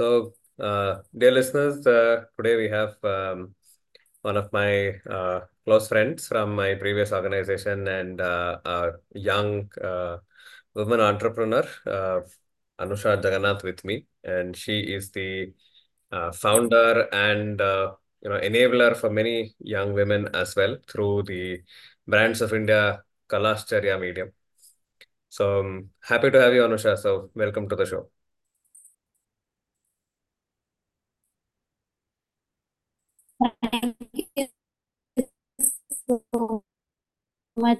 So, uh, dear listeners, uh, today we have um, one of my uh, close friends from my previous organization and uh, a young uh, woman entrepreneur, uh, Anusha Jagannath, with me, and she is the founder and you know enabler for many young women as well through the Brands of India Kalaasharya medium. So, um, happy to have you, Anusha. So, welcome to the show. Thank you so much,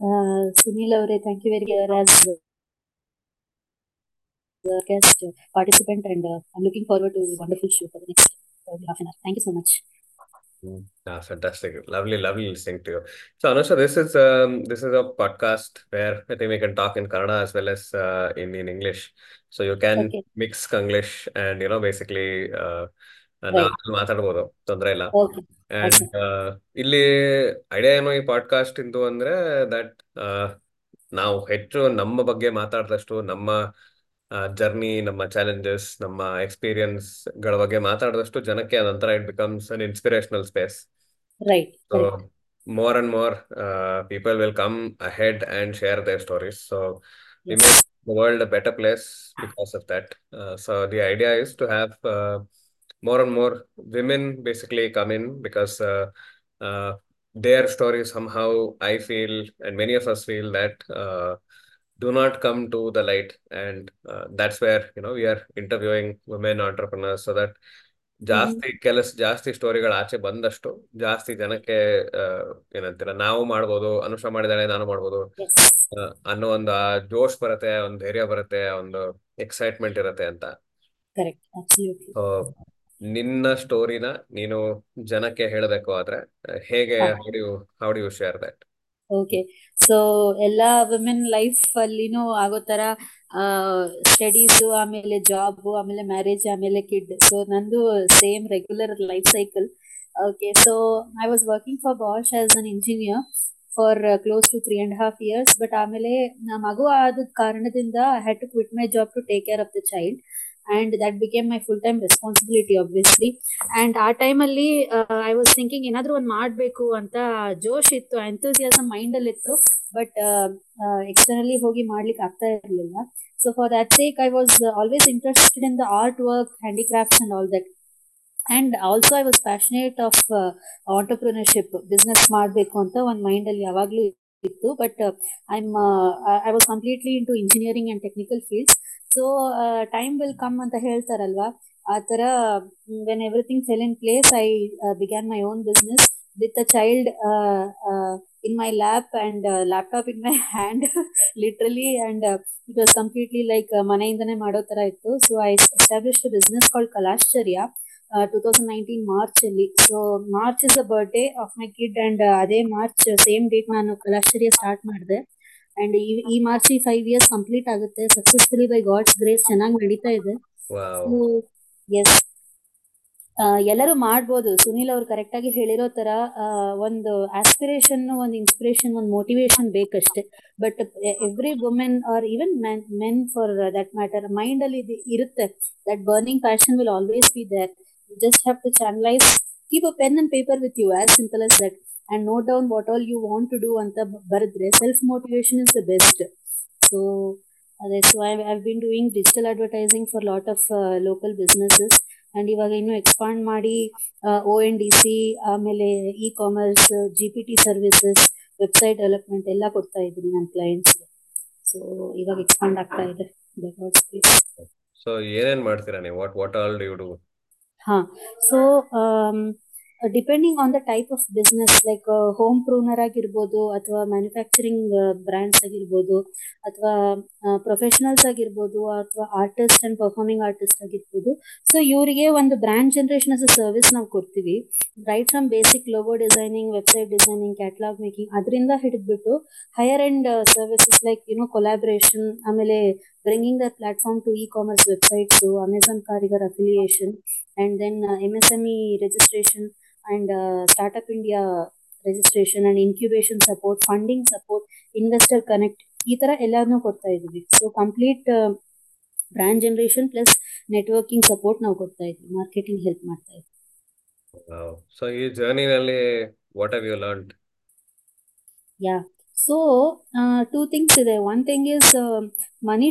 uh, Sunil Avre. Thank you very much as the guest participant, and uh, I'm looking forward to a wonderful show for the next uh, half an hour. Thank you so much. Yeah, fantastic. Lovely, lovely listening to you. So, Anusha, this is um, this is a podcast where I think we can talk in Kannada as well as uh, in in English. So you can Okay, mix Konglish and you know basically uh, ನಾನು ಮಾತಾಡ್ಬೋದು ತೊಂದರೆ ಇಲ್ಲ. ಇಲ್ಲಿ idea ಏನು ಈ podcast ಇಂದು ಅಂದ್ರೆ that ನಾವು ಹೆಚ್ಚು ನಮ್ಮ ಬಗ್ಗೆ ಮಾತಾಡಿದಷ್ಟು ನಮ್ಮ ಜರ್ನಿ ನಮ್ಮ ಚಾಲೆಂಜಸ್ ನಮ್ಮ ಎಕ್ಸ್ಪೀರಿಯನ್ಸ್ಗಳ ಬಗ್ಗೆ ಮಾತಾಡಿದಷ್ಟು ಜನಕ್ಕೆ ನಂತರ it becomes an inspirational space more and more people will come ahead and share their stories so world better place because of that so the idea is to have more and more women basically come in because uh, uh, their story somehow I feel and many of us feel that uh, do not come to the light, and uh, that's where you know we are interviewing women entrepreneurs so that Mhm. ಜಾಸ್ತಿ ಕೆಲಸ ಜಾಸ್ತಿ ಸ್ಟೋರಿಗಳು ಆಚೆ ಬಂದಷ್ಟು ಜಾಸ್ತಿ ಜನಕ್ಕೆ ಏನಂತೀರ ನಾವು ಮಾಡ್ಬೋದು ಅನುಷ ಮಾಡಿದಾಳೆ ನಾನು ಮಾಡ್ಬೋದು ಅನ್ನೋ ಒಂದು ಆ ಜೋಶ್ ಬರುತ್ತೆ ಒಂದು ಧೈರ್ಯ ಬರುತ್ತೆ ಒಂದು ಎಕ್ಸೈಟ್ಮೆಂಟ್ ಇರುತ್ತೆ ಅಂತ ನಿನ್ನ ಸ್ಟೋರಿನ ನೀನು ಜನಕ್ಕೆ ಹೇಳಬೇಕು ಆದ್ರೆ ಹೇಗೆ ಹಾ. Do you share that okay so ಎಲ್ಲ ವುಮೆನ್ ಲೈಫ್ ಅಲ್ಲಿನೂ ಆಗೋ ತರ ಸ್ಟಡೀಸ್ ಆಮೇಲೆ ಜಾಬ್ ಆಮೇಲೆ ಮ್ಯಾರೇಜ್ ಆಮೇಲೆ ಕಿಡ್ ಸೊ ನಂದು same regular life cycle okay so I was working for Bosch as an engineer for close to three and half years but ಆಮೇಲೆ ನಮ್ಮ ಮಗು ಆದ ಕಾರಣದಿಂದ I had to quit my job to take care of the child and that became my full time responsibility obviously and ಆ ಟೈಮಲ್ಲಿ I was thinking ಏನಾದ್ರೂ ಒಂದು ಮಾಡಬೇಕು ಅಂತ ಜೋಶ್ ಇತ್ತು ಎಂಥೂಸಿಯಾಸಮ್ ಮೈಂಡ್ ಅಲ್ಲಿ ಇತ್ತು. ಬಟ್ ಎಕ್ಸ್ಟರ್ನಲಿ ಹೋಗಿ ಮಾಡ್ಲಿಕ್ಕೆ ಆಗ್ತಾ ಇರಲಿಲ್ಲ. So for that sake I was always interested in the art work handicrafts and all that and also I was passionate of entrepreneurship business ಮಾಡಬೇಕು ಅಂತ ಒಂದು ಮೈಂಡ್ ಅಲ್ಲಿ ಯಾವಾಗ್ಲೂ ಇತ್ತು. But I I was completely into engineering and technical fields so time will come ಅಂತ ಹೇಳ್ತಾರಲ್ವಾ? ಆ ತರ when everything fell in place I began my own business with a child in my lap and laptop in my hand literally and it was completely like ಮನೆಯಿಂದನೇ ಮಾಡೋ ತರ ಇತ್ತು. So I establish business called Kalashcharya two thousand nineteen March ಅಲ್ಲಿ. So March is the birthday of my kid and ಅದೇ March same date ನಾನು Kalashcharya start ಮಾಡಿದೆ. And ಈ March ಈ five years complete ಆಗುತ್ತೆ. ಸಕ್ಸಸ್ಫುಲಿ ಬೈ ಗಾಡ್ಸ್ ಗ್ರೇಸ್ ಚೆನ್ನಾಗಿ ನಡೀತಾ ಇದೆ. ಎಸ್ ಎಲ್ಲರೂ ಮಾಡ್ಬೋದು. ಸುನೀಲ್ ಅವ್ರು ಕರೆಕ್ಟ್ ಆಗಿ ಹೇಳಿರೋ ತರ ಒಂದು ಆಸ್ಪಿರೇಷನ್ ಒಂದು ಇನ್ಸ್ಪಿರೇಷನ್ ಒಂದು motivation ಬೇಕಷ್ಟೇ. But every women are even men men for that matter mind ಅಲ್ಲಿ ಇದು ಇರುತ್ತೆ. That burning passion will always be there you just have to channelise keep a pen and paper with you as simple as that and note down what all you want to do ಅಂತ ಬರೆದ್ರೆ self motivation is the best so ಅದೇ so I have been doing digital advertising for lot of local businesses and ಇವಾಗ ಇನ್ನು expand ಮಾಡಿ O N D C ಆಮೇಲೆ e commerce G P T services website development ಎಲ್ಲ ಕೊಡ್ತಾ ಇದ್ದೀನಿ ನನ್ನ clients so ಇವಾಗ ಎಕ್ಸ್ಪಾಂಡ್ ಆಗ್ತಾ ಇದೆ. ಸೊ ಏನೇನ್ ಮಾಡ್ತೀರಾ ನೀವು? What what all you do ಹಾ so depending on the type of business like homepreneur ಆಗಿರ್ಬೋದು ಅಥವಾ ಮ್ಯಾನುಫ್ಯಾಕ್ಚರಿಂಗ್ ಬ್ರ್ಯಾಂಡ್ಸ್ ಆಗಿರ್ಬೋದು ಅಥವಾ ಪ್ರೊಫೆಷನಲ್ಸ್ ಆಗಿರ್ಬೋದು ಅಥವಾ ಆರ್ಟಿಸ್ಟ್ ಅಂಡ್ ಪರ್ಫಾರ್ಮಿಂಗ್ ಆರ್ಟಿಸ್ಟ್ ಆಗಿರ್ಬೋದು. ಸೊ ಇವರಿಗೆ ಒಂದು ಬ್ರ್ಯಾಂಡ್ ಜನರೇಷನ್ ಅ ಸರ್ವಿಸ್ ನಾವು ಕೊಡ್ತೀವಿ. Right from basic logo designing website designing catalogue making ಅದರಿಂದ ಹಿಡಿದ್ಬಿಟ್ಟು higher end services like you know collaboration ಆಮೇಲೆ bringing platform to e-commerce commerce websites Amazon Karigar affiliation, and then uh, MSME registration and uh, Startup India registration and incubation support, funding support, investor connect ಈ ತರ ಎಲ್ಲಾನು ಕೊಡ್ತಾ ಇದೀವಿ so complete brand generation plus networking support ನಾವು ಕೊಡ್ತಾ ಇದ್ವಿ marketing help ಮಾಡ್ತಾ ಇದ್ವಿ Wow. ಈ ಜರ್ನಿನಲ್ಲಿ what have you learned Yeah. So, uh, two things there. One thing is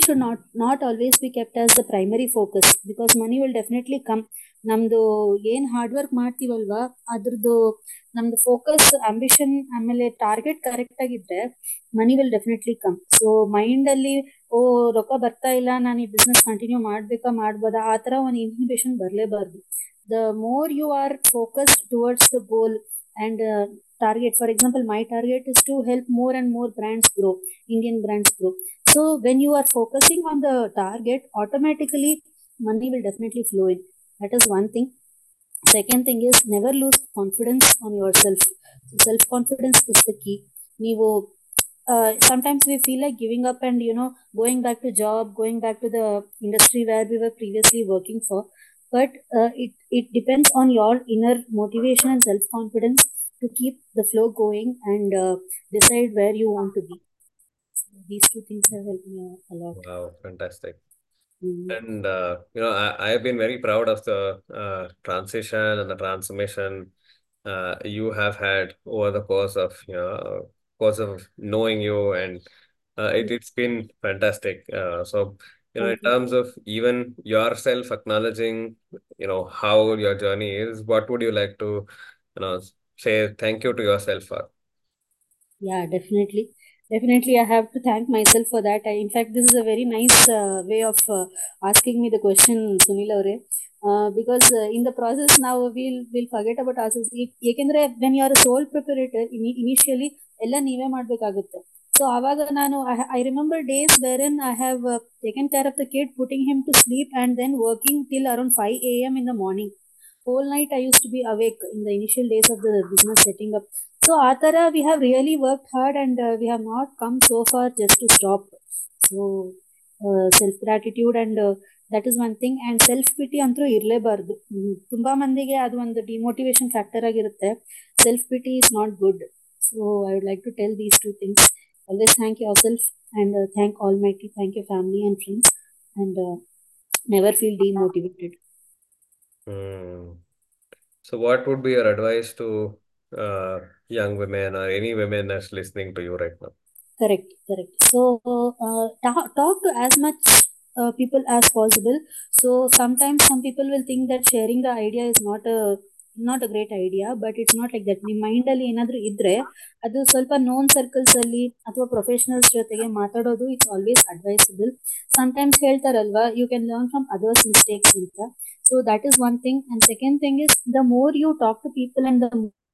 should not not always be kept as the primary focus because money will definitely come. ನಮ್ದು ಏನ್ hard work ಮಾಡ್ತೀವಲ್ವಾ ಅದ್ರದ್ದು ನಮ್ದು focus ambition ಆಮೇಲೆ target correct ಆಗಿದ್ರೆ money will definitely come so mind ಅಲ್ಲಿ ಓ ರೊಕ್ಕ ಬರ್ತಾ ಇಲ್ಲ ನಾನು ಈ ಬಿಸ್ನೆಸ್ ಕಂಟಿನ್ಯೂ ಮಾಡ್ಬೇಕಾ ಮಾಡ್ಬೋದಾ ಆ ತರ ಒಂದು inhibition ಬರ್ಲೇಬಾರ್ದು the more you are focused towards the goal uh, target. For example my target is to help more and more brands grow indian brands grow. So when you are focusing on the target automatically money will definitely flow in. That is one thing. Second thing is never lose confidence on yourself. Self confidence is the key. ನೀವು uh, sometimes we feel like giving up and you know going back to job going back to the industry where we were previously working for. But uh, it it depends on your inner motivation and self confidence to keep the flow going and uh, decide where you want to be so these two things have helped me a lot Wow, fantastic. Mm. And uh, you know, I, I have been very proud of the uh, transition and the transformation uh, you have had over the course of you know course of knowing you, and uh, it, it's been fantastic. Uh, so you know, in terms of even yourself acknowledging, you know, how your journey is, what would you like to, you know, say thank you to yourself for? yeah definitely definitely i have to thank myself for that I, in fact this is a very nice uh, way of uh, asking me the question sunil avre uh, because uh, in the process now we'll we'll forget about ourselves ಏ- ಏಕೆಂದ್ರೆ when you are a sole proprietor ini- initially ಎಲ್ಲ ನೀವೇ ಮಾಡ್ಬೇಕಾಗುತ್ತೆ so ಆವಾಗ ನಾನು I remember days wear N I have taken care of the kid putting him to sleep and then working till around five A M in the morning whole night I used to be awake in the initial days of the business setting up. So, Atara, we have really worked hard and uh, we have not come so far just to stop. So, uh, self gratitude and uh, that is one thing. And self pity ಅಂತೂ ಇರಲೇಬಾರ್ದು ತುಂಬಾ ಮಂದಿಗೆ ಅದು ಒಂದು demotivation factor ಆಗಿರುತ್ತೆ self PT is not good so I would like to tell these two things always thank you our self and thank all mighty thank you family and friends and never feel demotivated Hmm. So, what would be your advice to uh, young women or any women that's listening to you right now? Correct, correct. So, uh, ta- talk to as much uh, people as possible. So, sometimes some people will think that sharing the idea is not a not a great idea, but it's not like that. ನಿಮ್ಮ mind ಅಲ್ಲಿ ಏನಾದ್ರೂ ಇದ್ರೆ ಅದು ಸ್ವಲ್ಪ non circles ಅಲ್ಲಿ ಅಥವಾ professionals ಜೊತೆಗೆ ಮಾತಾಡೋದು ಇಟ್ಸ್ ಆಲ್ವೇಸ್ ಅಡ್ವೈಸಬಲ್ ಸಮ್ಟೈಮ್ಸ್ ಹೇಳ್ತಾರಲ್ವಾ you can learn from others mistakes ಅಂತ so that is one thing and second thing is the more you talk to people and the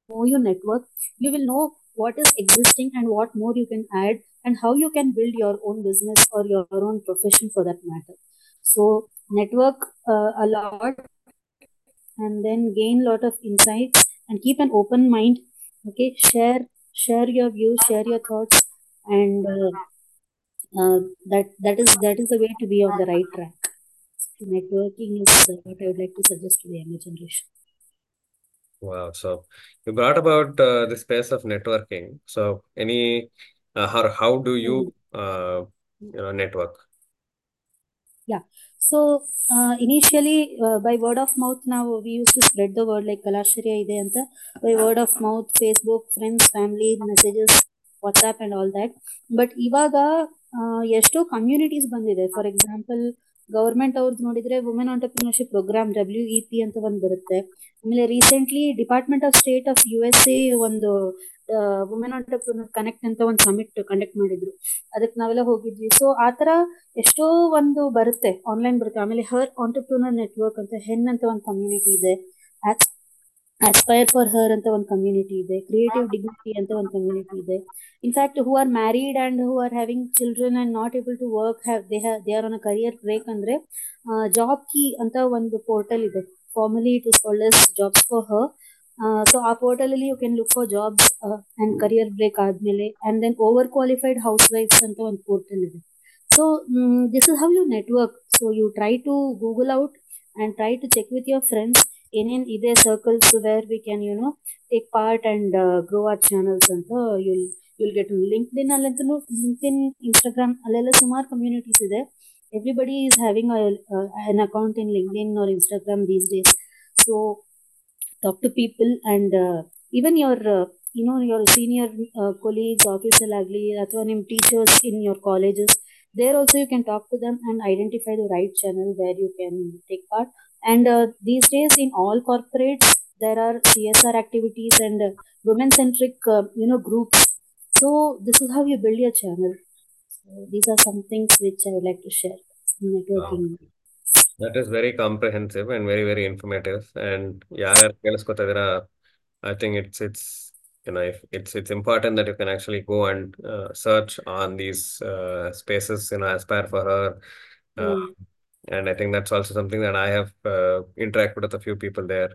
more you network you will no what is existing and what more you can add and how you can build your own business or your own profession for that matter so network uh, a lot and then gain lot of insights and keep an open mind okay share share your views share your thoughts and uh, uh, that that is that is the way to be on the right track so networking is uh, what i would like to suggest to the younger generation Wow. So, you brought about uh, the space of networking. So, any uh, how how do you uh, you know network? Yeah. So initially by word of mouth ನಾವು we use to spread the word like Kalashraya ಇದೆ ಅಂತ. By word of mouth Facebook friends family messages WhatsApp and all that but ಇವಾಗ ಎಷ್ಟೋ communities ಬಂದಿದೆ. For example government ಅವ್ರದ್ದು ನೋಡಿದ್ರೆ women entrepreneurship programme W E P ಅಂತ ಒಂದು ಬರುತ್ತೆ. ಆಮೇಲೆ recently department of state of U ಒಂದು ವುಮೆನ್ ಆಂಟರ್ಪ್ರಿನರ್ ಕನೆಕ್ಟ್ ಅಂತ ಒಂದು ಸಮಿಟ್ ಕಂಡಕ್ಟ್ ಮಾಡಿದ್ರು. ಅದಕ್ಕೆ ನಾವೆಲ್ಲ ಹೋಗಿದ್ವಿ. ಸೊ ಆ ತರ ಎಷ್ಟೋ ಒಂದು ಬರುತ್ತೆ ಆನ್ಲೈನ್ ಬರುತ್ತೆ. ಆಮೇಲೆ ಹರ್ ಆಂಟರ್ಪ್ರಿನರ್ ನೆಟ್ವರ್ಕ್ ಅಂತ ಹೆನ್ ಅಂತ ಒಂದು ಕಮ್ಯುನಿಟಿ ಇದೆ. ಅಸ್ಪೈರ್ ಫಾರ್ ಹರ್ ಅಂತ ಒಂದು ಕಮ್ಯುನಿಟಿ ಇದೆ. ಕ್ರಿಯೇಟಿವ್ ಡಿಗ್ನಿಟಿ ಅಂತ ಒಂದು ಕಮ್ಯುನಿಟಿ ಇದೆ. In fact who are married and who are having children and not able to work have they they are on a career break ಅಂದ್ರೆ job ಕೀ ಅಂತ ಒಂದು ಪೋರ್ಟಲ್ ಇದೆ. Formally it is called jobs for her so ಆ portal ಅಲ್ಲಿ you can look for jobs and career break ಆದ್ಮೇಲೆ and then over qualified ಹೌಸ್ ವೈಫ್ಸ್ ಅಂತ ಒಂದು ಪೋರ್ಟಲ್ ಇದೆ. So this is how you network so you try to Google out and try to check with your friends ಏನೇನ್ ಇದೆ circles where we can you know take part and grow or channels ಅಂತ you'll you'll get LinkedIn ಅಲ್ಲಂತೂ LinkedIn Instagram ಅಲ್ಲೆಲ್ಲ ಸುಮಾರು communities ಇದೆ. Everybody is having an account in account in or instagram these days. So talk to people and uh, even your uh, you know your senior uh, colleagues office agli ಅಥವಾ ನಿಮ್ಮ teachers in your colleges there also you can talk to them and identify the right channel where you can take part and uh, these days in all corporates there are csr activities and uh, women centric uh, you know groups so this is how you build your channel so these are some things which i would like to share networking Wow. That is very comprehensive and very, very informative. And ಯಾರ್ಯಾರು ಕೇಳಿಸ್ಕೊತಾ ಇದೀರಾ I think it's it's you know if it's it's important that you can actually go and uh, search on these uh, spaces you know aspire for her uh, Mm. and I think that's also something that I have uh, interacted with a few people there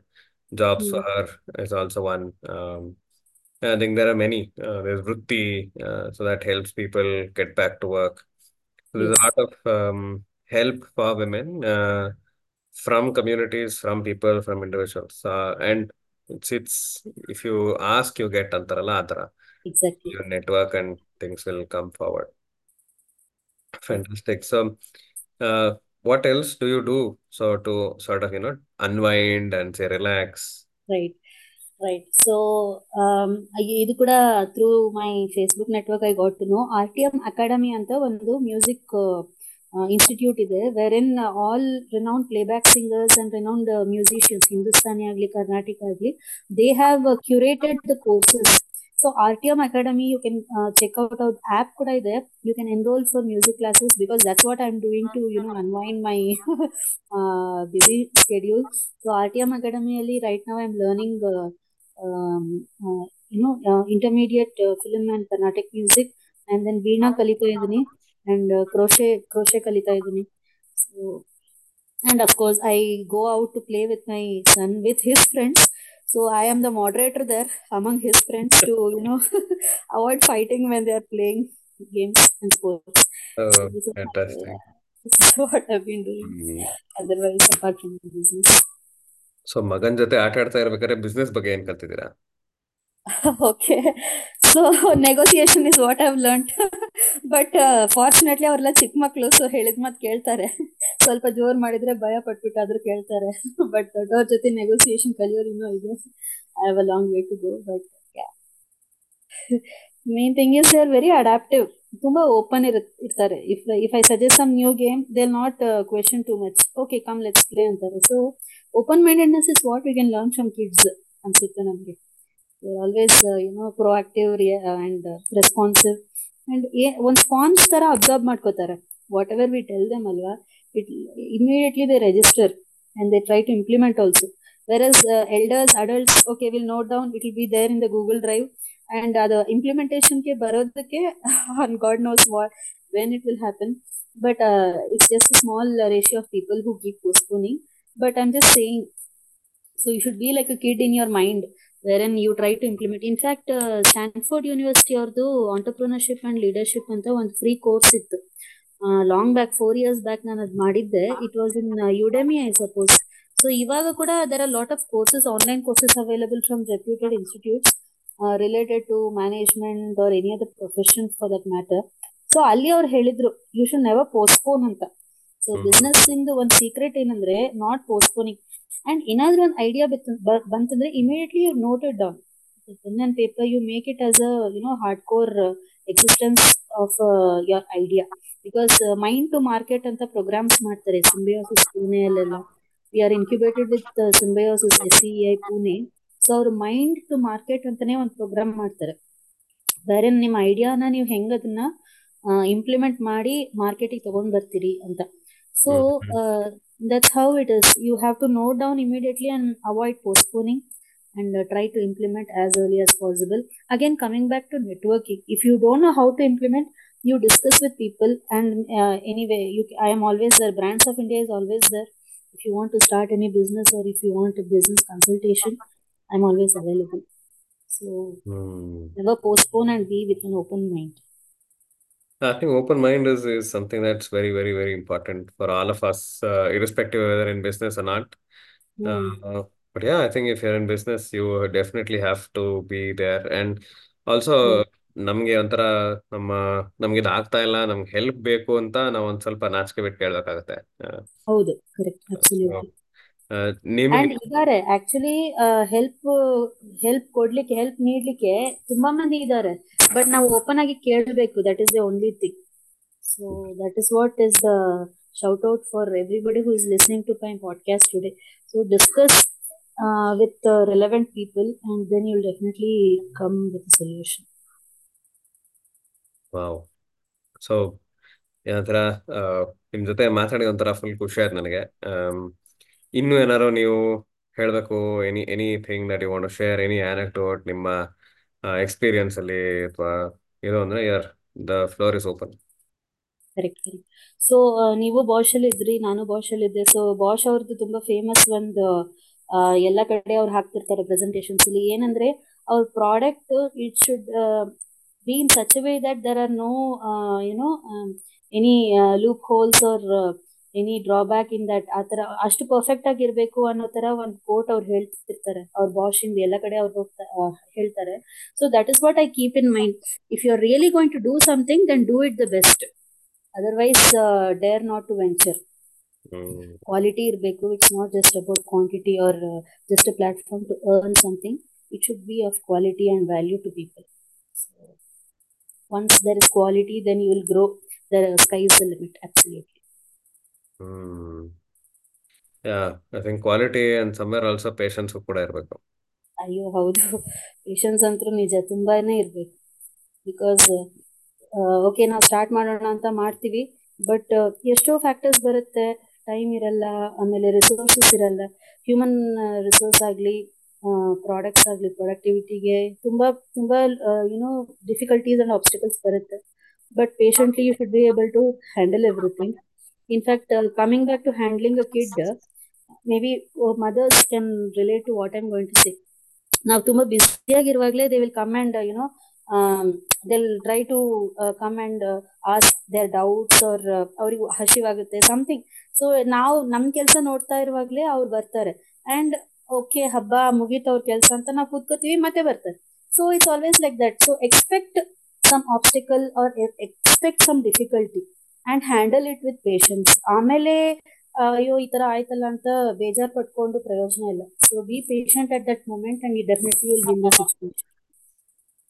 jobs for Mm. her is also one um, I think there are many uh, there's Vritti uh, so that helps people get back to work so there's a yes lot of um, help for women uh, from communities, from people, from individuals. Uh, and it's, it's if you ask, you get antarala adara. exactly Your network and things will come forward. Fantastic. So, uh, what else do you do so to sort of, you know, unwind and say relax? right right so um, I- ಇದು ಕೂಡ through my Facebook network I got to know R T M academy ಅಂತ ಒಂದು music institute ಇದೆ wear in all renowned playback singers and renowned musicians Hindustani ಆಗಲಿ ಕರ್ನಾಟಕ ಆಗಲಿ they have curated the courses so R T M academy you can checkout out app ಕೂಡ ಇದೆ you can enrol for music classes because that's what I am doing to you no unwind my busy schedule so R T M ಅಕಾಡೆಮಿಯಲ್ಲಿ right ನಾವು I am learning you know uh, intermediate uh, film and Carnatic music and then Veena ಕಲಿತಾ ಇದ್ದೀನಿ and uh, crochet crochet ಕಲಿತಾ ಇದ್ದೀನಿ so and of course I go out to play with my son with his friends so I am the moderator there among his friends to you know avoid fighting when they are playing games and sports so Oh, this is, this is what I've been doing otherwise apart from the business so ಮಗನ್ ಜೊತೆ ಆಟ ಆಡ್ತಾ ಇರ್ಬೇಕಾದ್ರೆ business ಬಗ್ಗೆ ಏನ್ ಕಲ್ತಿದ್ದೀರಾ okay so negotiation is what I've learned. But fortunately ಅವರೆಲ್ಲ ಚಿಕ್ಕ ಮಕ್ಕಳು ಸೊ ಹೇಳಿದ ಮಾತು ಕೇಳ್ತಾರೆ. ಸ್ವಲ್ಪ ಜೋರ್ ಮಾಡಿದ್ರೆ ಭಯ ಪಟ್ಬಿಟ್ಟಾದ್ರೂ ಕೇಳ್ತಾರೆ. ಬಟ್ ದೊಡ್ಡವ್ರ ಜೊತೆ ನೆಗೋಸಿಯೇಷನ್ ಕಲಿಯೋದು ಇನ್ನೂ ಇದೆ. I have a long way to go but main thing is they are very adaptive ತುಂಬಾ ಓಪನ್ ಇರ್ತಾರೆ. If if I suggest some new game they not question too much okay come let's play ಅಂತಾರೆ. So open mindedness is what we can learn from kids ಅನ್ಸುತ್ತೆ ನಮಗೆ. Always you know proactive and responsive and ಒಂದು sponge ತರ observe ಮಾಡ್ಕೋತಾರೆ what ever we tell them ಅಲ್ವಾ it immediately they register and they try to implement also virus elders adults okay will note down it will be there in the Google drive and ಅದು ಇಂಪ್ಲಿಮೆಂಟೇಷನ್ಗೆ ಬರೋದಕ್ಕೆ on God knows what when it will happen but it's just small ratio of people who keep postponing but I'm just saying so you should be like a kid in your mind wherein you try you try to implement in fact Stanford University ಅವ್ರದ್ದು entrepreneurship and leadership ಅಂತ ಒಂದು free course ಇತ್ತು. Long back four years back ನಾನು ಅದು ಮಾಡಿದ್ದೆ. It was in Udemy I suppose so ಇವಾಗ ಕೂಡ there are lot of courses online courses available from reputed institutes related to management or any other profession for that matter so ಅಲ್ಲಿ ಅವ್ರು ಹೇಳಿದ್ರು you should never postpone ಅಂತ. So business ಇಂದ ಒಂದ್ secret ಏನಂದ್ರೆ not postponing and ಏನಾದ್ರೂ ಒಂದ್ idea ಬಂತಂದ್ರೆ immediately you note it down pen and paper you make it as a you know hard core existence of your idea because mind to market ಅಂತ programmes ಮಾಡ್ತಾರೆ Symbiosis ಪುಣೆಯಲ್ಲೆಲ್ಲ we are incubated with Symbiosis S C I Pune so ಅವ್ರ mind to market ಅಂತಾನೆ ಒಂದು program ಮಾಡ್ತಾರೆ. ಬೇರೆ ನಿಮ್ಮ ಐಡಿಯಾನ ನೀವು ಹೆಂಗ್ ಅದನ್ನ ಇಂಪ್ಲಿಮೆಂಟ್ ಮಾಡಿ ಮಾರ್ಕೆಟಿಗೆ ತಗೊಂಡ್ ಬರ್ತೀರಿ ಅಂತ. So that's how it is. You have to note down immediately and avoid postponing and uh, try to implement as early as possible. Again coming back to networking if you don't know how to implement you discuss with people and uh, anyway you i am always there. Brands of india is always there. If you want to start any business or if you want a business consultation i'm always available. So Hmm. never postpone and be with an open mind I think open mind is, is something that's very, very, very important for all of us, uh, irrespective of whether in business or not. Yeah. Uh, but yeah, I think if you're in business, you definitely have to be there. And also, Hmm. ನಮ್ಗೆ ಒಂಥರ ನಮ್ಮ ನಮ್ಗೆ ಇದು ಆಗ್ತಾ ಇಲ್ಲ ನಮ್ಗೆ help ಬೇಕು ಅಂತ ನಾವ್ ಒಂದ್ ಸ್ವಲ್ಪ ನಾಚಿಕೆ ಬಿಟ್ಟು ಕೇಳ್ಬೇಕಾಗತ್ತೆ ಹೌದು ಕರೆಕ್ಟ್ ಅಬ್ಸಲ್ಯೂಟ್ಲಿ ನೇಮಿಂಗ್ ಅಂಡ್ ಇದಾರೆ ಆಕ್ಚುಲಿ ಹೆಲ್ಪ್ ಹೆಲ್ಪ್ ಕೊಡ್ಲಿಕ್ಕೆ ಹೆಲ್ಪ್ ನೀಡ್ಲಿಕ್ಕೆ ತುಂಬಾ ಮಂದಿ ಇದಾರೆ ಬಟ್ ನಾವು ಓಪನ್ ಆಗಿ ಕೇಳಬೇಕು that is the only thing so that is what is the shout out for everybody who is listening to my podcast today. So discuss uh, with uh, relevant people, and then you'll definitely come with a solution. Wow so ಏನಂತರ ನಿಮ್ಮ ಜೊತೆ ಮಾತಾಡಿದ ಒಂಥರ full ಖುಷಿ ಆಯ್ತು ನನಗೆ ಇನ್ನು ಏನಾರು ನೀವು ಹೇಳಬೇಕು, any anything that you want share any anecdote ನಿಮ್ಮ ಎಕ್ಸ್ಪೀರಿಯನ್ಸ್ ಅಲ್ಲಿ ಅಥವಾ ಇದು ಅಂದ್ರೆ your the floor is open correct correct so ನೀವು ಬಾಷ್ ಅಲ್ಲಿ ಇದ್ರಿ, ನಾನು ಬಾಷ್ ಅಲ್ಲಿ ಇದ್ದೆ. ಸೊ ಬಾಷ್ ಅವ್ರದ್ದು ತುಂಬಾ ಫೇಮಸ್ ಒಂದು ಎಲ್ಲ ಕಡೆ ಅವ್ರು ಹಾಕ್ತಿರ್ತಾರೆ ಪ್ರೆಸೆಂಟೇಷನ್ಸ್ ಅಲ್ಲಿ. ಏನಂದ್ರೆ, ಅವ್ರ product it should be in such way that there are no you know any loopholes or any drawback in that ಆ ತರ ಅಷ್ಟು ಪರ್ಫೆಕ್ಟ್ ಆಗಿರ್ಬೇಕು ಅನ್ನೋ ತರ ಒಂದು ಕೋಟ್ ಅವ್ರು ಹೇಳ್ತಿರ್ತಾರೆ ಅವ್ರ ಬಾಷ್ ಇಂದ ಎಲ್ಲ ಕಡೆ ಅವ್ರು ಹೋಗ್ತಾ ಹೇಳ್ತಾರೆ so that is what I keep in mind if you are really going to do something then do it the best otherwise dare not to venture quality ಇರಬೇಕು it's not just about quantity or just a platform to earn something it should be of quality and value to people once there is quality then you will grow the sky is the limit absolutely quality and somewhere also patience ಕೂಡ ಇರಬೇಕು. ಅಯ್ಯೋ, ಹೌದು. Patience ಅಂತೂ ನಿಜ, ತುಂಬಾನೇ ಇರ್ಬೇಕು. Because okay ನಾವು start ಮಾಡೋಣ ಅಂತ ಮಾಡ್ತೀವಿ ಬಟ್ ಎಷ್ಟೋ ಫ್ಯಾಕ್ಟರ್ಸ್ ಬರುತ್ತೆ. ಟೈಮ್ ಇರಲ್ಲ, ಆಮೇಲೆ ರಿಸೋರ್ಸಸ್ ಇರಲ್ಲ. ಹ್ಯೂಮನ್ ರಿಸೋರ್ಸ್ ಆಗಲಿ ಪ್ರಾಡಕ್ಟ್ಸ್ ಆಗಲಿ ಪ್ರೊಡಕ್ಟಿವಿಟಿಗೆ ತುಂಬಾ ತುಂಬಾ you know difficulties and obstacles ಬರುತ್ತೆ. But patiently you should be able to handle everything in fact coming back to handling a kid maybe oh, mothers can relate to what I'm going to say. ನಾವು ತುಂಬಾ ಬ್ಯುಸಿಯಾಗಿರುವಾಗಲೇ they will come and you know will try to come and ask their doubts ಅವ್ರ ಅವ್ರಿಗೆ ಹಸಿವಾಗುತ್ತೆ something so ನಾವು ನಮ್ ಕೆಲಸ ನೋಡ್ತಾ ಇರುವಾಗಲೇ ಅವ್ರು ಬರ್ತಾರೆ. ಅಂಡ್ ಓಕೆ ಹಬ್ಬ ಮುಗೀತು ಅವ್ರ ಕೆಲಸ ಅಂತ ನಾವು ಕೂತ್ಕೋತೀವಿ ಮತ್ತೆ ಬರ್ತಾರೆ. So it's always like that so expect some obstacle or expect some difficulty and handle it with patience ಆಮೇಲೆ ಅಯ್ಯೋ ಈ ತರ ಆಯ್ತಲ್ಲ ಅಂತ ಬೇಜಾರ್ ಪಟ್ಕೊಂಡು ಪ್ರಯೋಜನ ಇಲ್ಲ. So be patient at that moment and you definitely will win the situation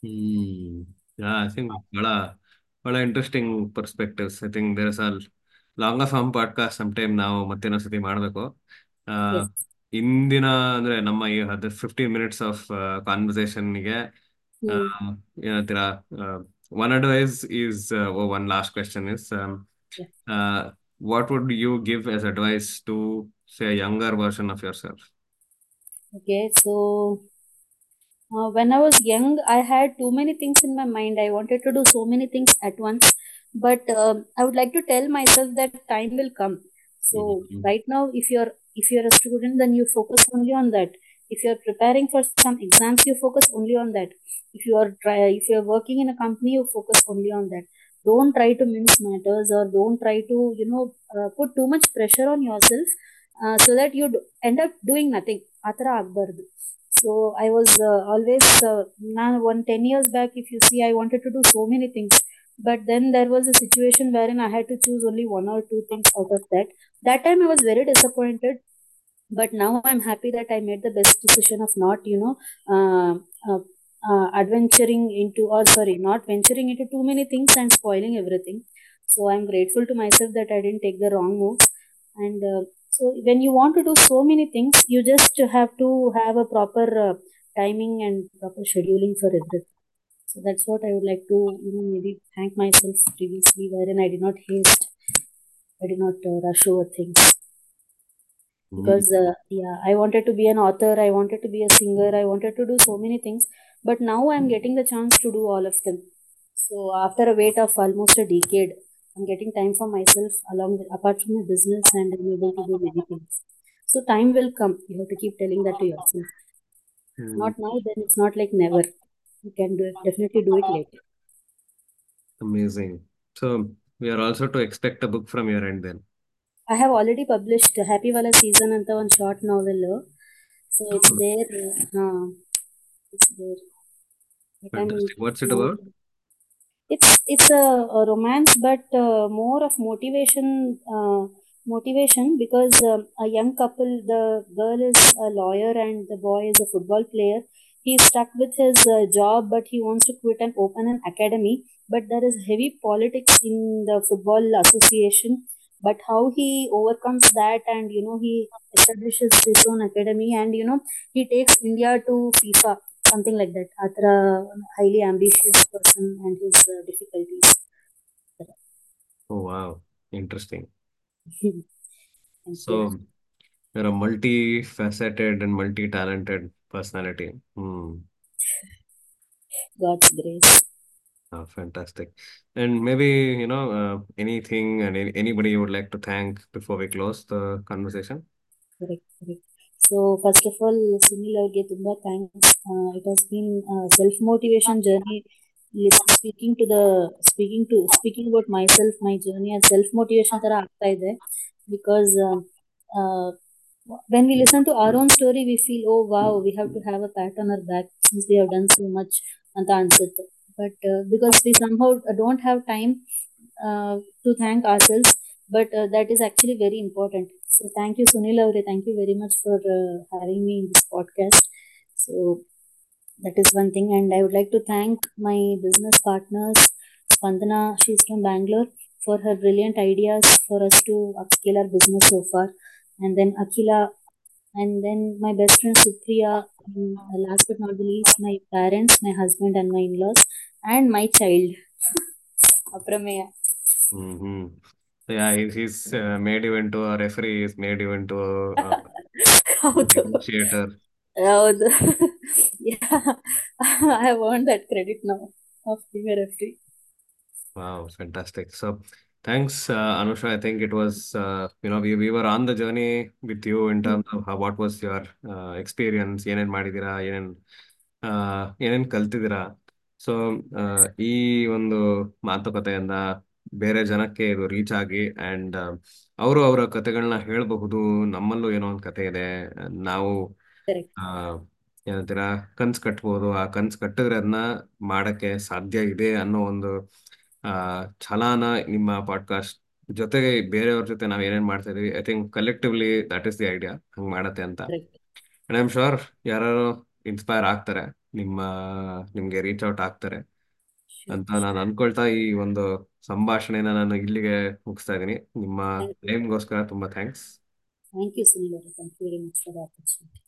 hmm. Yeah I think ಬಹಳ ಬಹಳ interesting perspectives I think there is all long form podcast some time ನಾವು ಮತ್ತೆ ಸತಿ ಮಾಡಬೇಕು. ಇಂದಿನ ಅಂದ್ರೆ ನಮ್ಮ ಈ ಹದ್ ಫಿಫ್ಟೀನ್ ಮಿನಿಟ್ಸ್ ಆಫ್ ಕಾನ್ವರ್ಸೇಷನ್ಗೆ ಏನಂತೀರಾ one advice is uh, well, one last question is um, uh, what would you give as advice to say a younger version of yourself? Okay so uh, when i was young i had too many things in my mind. I wanted to do so many things at once. But uh, i would like to tell myself that time will come. So mm-hmm. right now if you're if you're a student then you focus only on that If you're preparing for some exams, you focus only on that. If you are try if you're working in a company, you focus only on that. Don't try to mince matters or don't try to you know uh, put too much pressure on yourself uh, so that you end up doing nothing. ಆ ಥರ ಆಗಬಾರ್ದು so I was always ನಾನು one ten years back if you see I wanted to do so many things but then there was a situation wear in I had to choose only one or two things out of that that time I was very disappointed but now i'm happy that i made the best decision of not you know uh, uh, uh, adventuring into or sorry not venturing into too many things and spoiling everything. So i'm grateful to myself that i didn't take the wrong moves. And uh, so when you want to do so many things you just have to have a proper uh, timing and proper scheduling for everything. So that's what i would like to you know maybe thank myself previously wherein i did not haste i did not uh, rush over things Mm-hmm. because uh, yeah i wanted to be an author i wanted to be a singer i wanted to do so many things but now i'm mm-hmm. getting the chance to do all of them. So after a wait of almost a decade i'm getting time for myself along with, apart from my business and i'm able to do many things. So time will come you have to keep telling that to yourself. Mm-hmm. Not now then it's not like never. You can do it definitely do it later. Amazing. So we are also to expect a book from your end then. I have already published Happy Wala Season ಅಂತ ಒಂದು short novel so it's there ಹಾ it's there but I Fantastic. What's it about? it's it's a, a romance but uh, more of motivation uh, motivation because um, a young couple the girl is a lawyer and the boy is a football player he's stuck with his uh, job but he wants to quit and open an academy but there is heavy politics in the football association but how he overcomes that and you know he establishes his own academy and you know he takes india to fifa something like that atra highly ambitious person and his uh, difficulties Oh, wow. Interesting. thank you So you're a multi-faceted and multi-talented personality. Hmm. god's grace Ah, fantastic. And maybe, you know, uh, anything and any, anybody you would like to thank before we close the conversation? correct correct so first of all sunil ಅವ್ರಿಗೆ ತುಂಬಾ thanks uh, it has been a self motivation journey lis- speaking to the speaking to speaking about myself my journey as self motivation ತರ ಆಗ್ತಾ ಇದೆ because um, uh, when we listen to our own story we feel oh wow we have to have a pat on our back since we have done so much ಅಂತ ಅನ್ಸುತ್ತೆ but uh, because we somehow don't have time uh, to thank ourselves but uh, that is actually very important. So thank you sunil Avre. thank you very much for uh, having me in this podcast. So that is one thing. And i would like to thank my business partners spandana she's from bangalore for her brilliant ideas for us to upscale our business so far. And then akila and then my best friend supriya and uh, last but not the least my parents my husband and my in-laws and my child aprameya Mm-hmm. So yeah, he's, he's uh, made you into a referee, he's made you into a, a ಹೌದು negotiator. ಹೌದು yeah i have earned that credit now of being a referee Wow, fantastic. So thanks, uh, Anusha. I think it was, uh, you know, we, we were on the journey with you in terms of how, what was your uh, experience, ಏನೇನ್ ಮಾಡಿದೀರಾ, ಏನೇನ್ ಆ, ಏನೇನ್ ಕಲ್ತಿದ್ದೀರಾ. So ಈ ಒಂದು ಮಾತುಕತೆಯಿಂದ ಬೇರೆ ಜನಕ್ಕೆ ಇದು ರೀಚ್ ಆಗಿ ಅಂಡ್ ಅವರು ಅವರ ಕತೆಗಳನ್ನ ಹೇಳಬಹುದು ನಮ್ಮಲ್ಲೂ ಏನೋ ಒಂದು ಕತೆ ಇದೆ. ನಾವು ಏನಂತೀರಾ ಕನ್ಸ್ ಕಟ್ಬೋದು. ಆ ಕನ್ಸ್ ಕಟ್ಟಿದ್ರೆ ಅದನ್ನ ಮಾಡಕ್ಕೆ ಸಾಧ್ಯ ಇದೆ ಅನ್ನೋ ಒಂದು ಆ ಛಲಾನ ನಿಮ್ಮ ಪಾಡ್ಕಾಸ್ಟ್ ಜೊತೆಗೆ ಬೇರೆಯವ್ರ ಜೊತೆ ನಾವ್ ಏನೇನ್ ಮಾಡ್ತಾ ಇದೀವಿ I think collectively that is the idea ಹಂಗ್ ಮಾಡತ್ತೆ ಅಂತ. ಅಂಡ್ ಐ ಆಮ್ ಶೋರ್ ಯಾರು ಇನ್ಸ್ಪೈರ್ ಆಗ್ತಾರೆ. ನಿಮ್ಮ ನಿಮ್ಗೆ ರೀಚ್ ಔಟ್ ಆಗ್ತಾರೆ ಅಂತ ನಾನು ಅನ್ಕೊಳ್ತಾ ಈ ಒಂದು ಸಂಭಾಷಣೆನ ನಾನು ಇಲ್ಲಿಗೆ ಮುಗಿಸ್ತಾ ಇದ್ದೀನಿ. ನಿಮ್ಮ ಟೈಮ್ಗೋಸ್ಕರ ತುಂಬಾ thanks thank you Sundar thank you very much for the opportunity